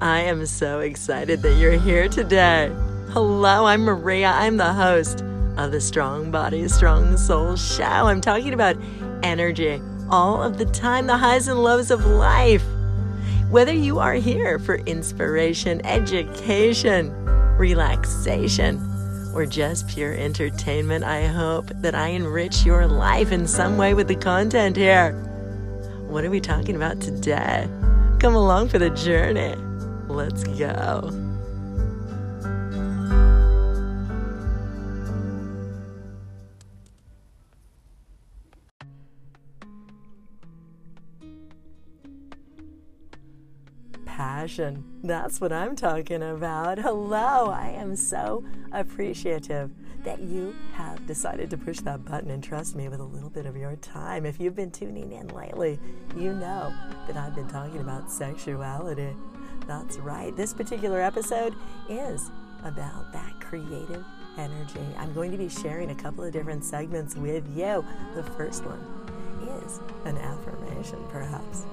I am so excited that you're here today. Hello, I'm Maria. I'm the host of the Strong Body, Strong Soul show. I'm talking about energy all of the time, the highs and lows of life. Whether you are here for inspiration, education, relaxation, or just pure entertainment, I hope that I enrich your life in some way with the content here. What are we talking about today? Come along for the journey. Let's go. Passion. That's what I'm talking about. Hello, I am so appreciative that you have decided to push that button and trust me with a little bit of your time. If you've been tuning in lately, you know that I've been talking about sexuality. That's right. This particular episode is about that creative energy. I'm going to be sharing a couple of different segments with you. The first one is an affirmation, perhaps,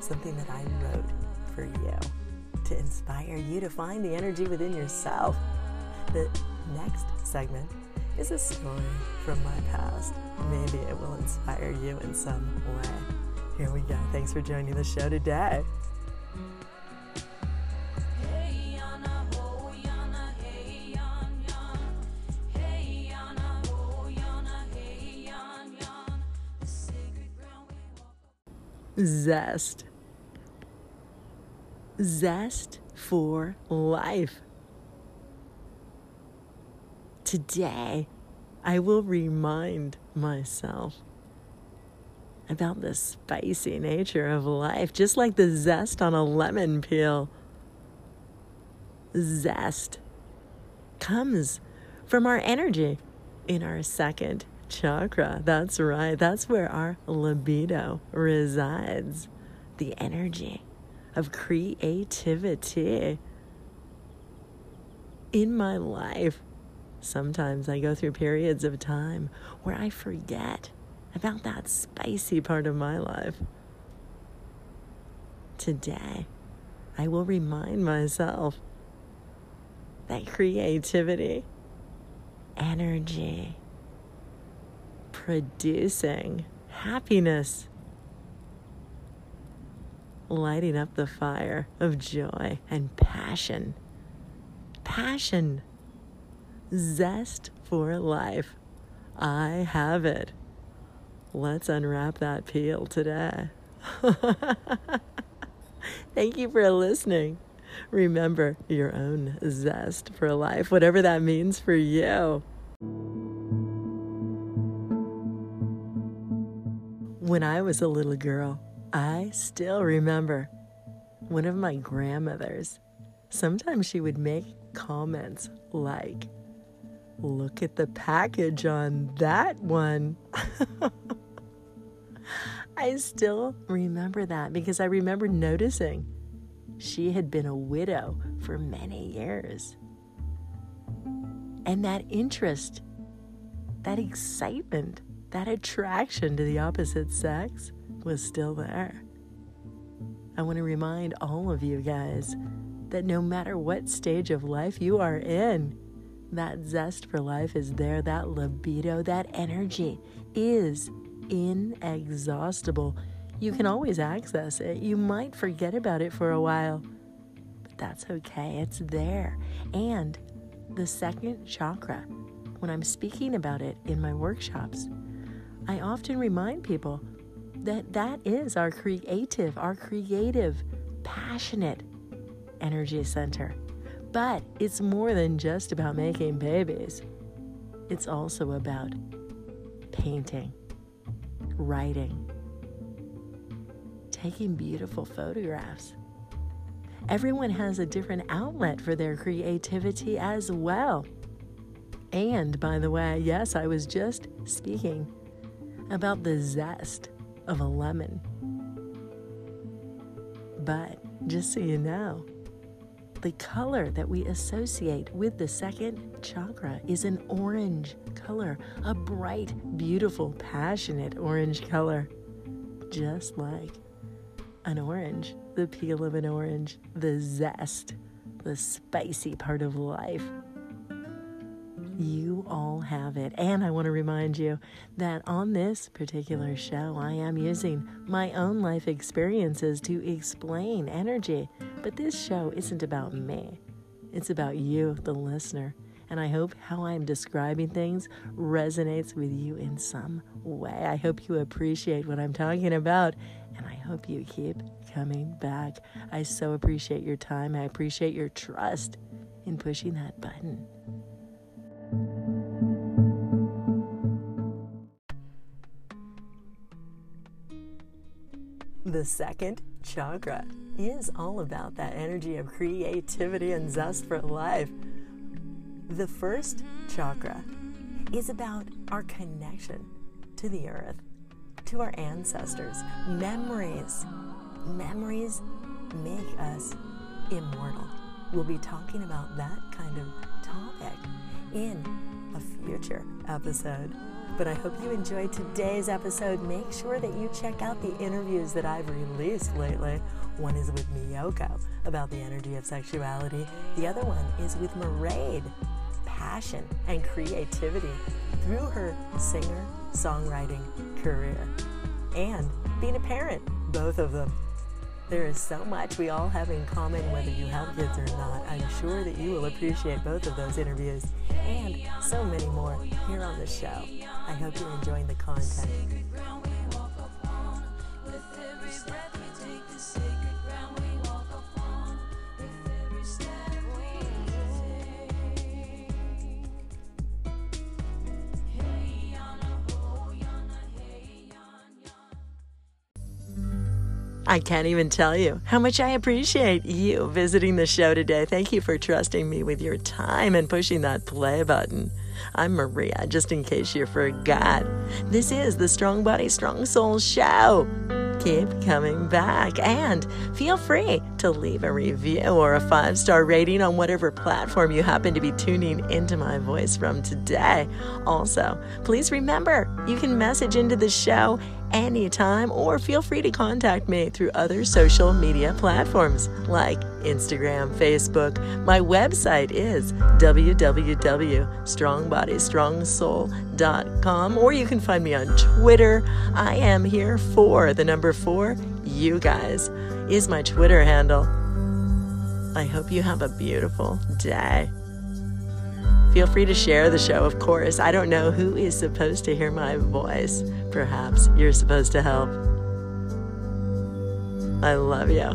something that I wrote for you to inspire you to find the energy within yourself. The next segment is a story from my past. Maybe it will inspire you in some way. Here we go. Thanks for joining the show today. Zest. Zest for life. Today, I will remind myself about the spicy nature of life, just like the zest on a lemon peel. Zest comes from our energy in our second chakra. That's right. That's where our libido resides. The energy of creativity. In my life, sometimes I go through periods of time where I forget about that spicy part of my life. Today, I will remind myself that creativity, energy, producing happiness, lighting up the fire of joy and passion. Passion, zest for life. I have it. Let's unwrap that peel today. Thank you for listening. Remember your own zest for life, whatever that means for you. When I was a little girl, I still remember one of my grandmothers. Sometimes she would make comments like, Look at the package on that one. I still remember that because I remember noticing she had been a widow for many years. And that interest, that excitement, that attraction to the opposite sex was still there. I want to remind all of you guys that no matter what stage of life you are in, that zest for life is there, that libido, that energy is inexhaustible. You can always access it. You might forget about it for a while, but that's okay. It's there. And the second chakra, when I'm speaking about it in my workshops, I often remind people that that is our creative, our creative, passionate energy center. But it's more than just about making babies. It's also about painting, writing, taking beautiful photographs. Everyone has a different outlet for their creativity as well. And by the way, yes, I was just speaking about the zest of a lemon. But just so you know, the color that we associate with the second chakra is an orange color, a bright, beautiful, passionate orange color, just like an orange the peel of an orange, the zest, the spicy part of life. You all have it. And I want to remind you that on this particular show, I am using my own life experiences to explain energy. But this show isn't about me, it's about you, the listener. And I hope how I'm describing things resonates with you in some way. I hope you appreciate what I'm talking about. And I hope you keep coming back. I so appreciate your time. I appreciate your trust in pushing that button. The second chakra is all about that energy of creativity and zest for life. The first chakra is about our connection to the earth, to our ancestors, memories. Memories make us immortal. We'll be talking about that kind of topic in a future episode. But I hope you enjoyed today's episode. Make sure that you check out the interviews that I've released lately. One is with Miyoko about the energy of sexuality, the other one is with Mairead, passion and creativity through her singer songwriting career, and being a parent, both of them. There is so much we all have in common, whether you have kids or not. I'm sure that you will appreciate both of those interviews and so many more here on the show. I hope you're enjoying the content. I can't even tell you how much I appreciate you visiting the show today. Thank you for trusting me with your time and pushing that play button. I'm Maria, just in case you forgot. This is the Strong Body, Strong Soul Show. Keep coming back and feel free to leave a review or a five star rating on whatever platform you happen to be tuning into my voice from today. Also, please remember you can message into the show anytime or feel free to contact me through other social media platforms like Instagram, Facebook. My website is www.strongbodystrongsoul.com or you can find me on Twitter. I am here for the number four, you guys, is my Twitter handle. I hope you have a beautiful day. Feel free to share the show, of course. I don't know who is supposed to hear my voice. Perhaps you're supposed to help. I love you.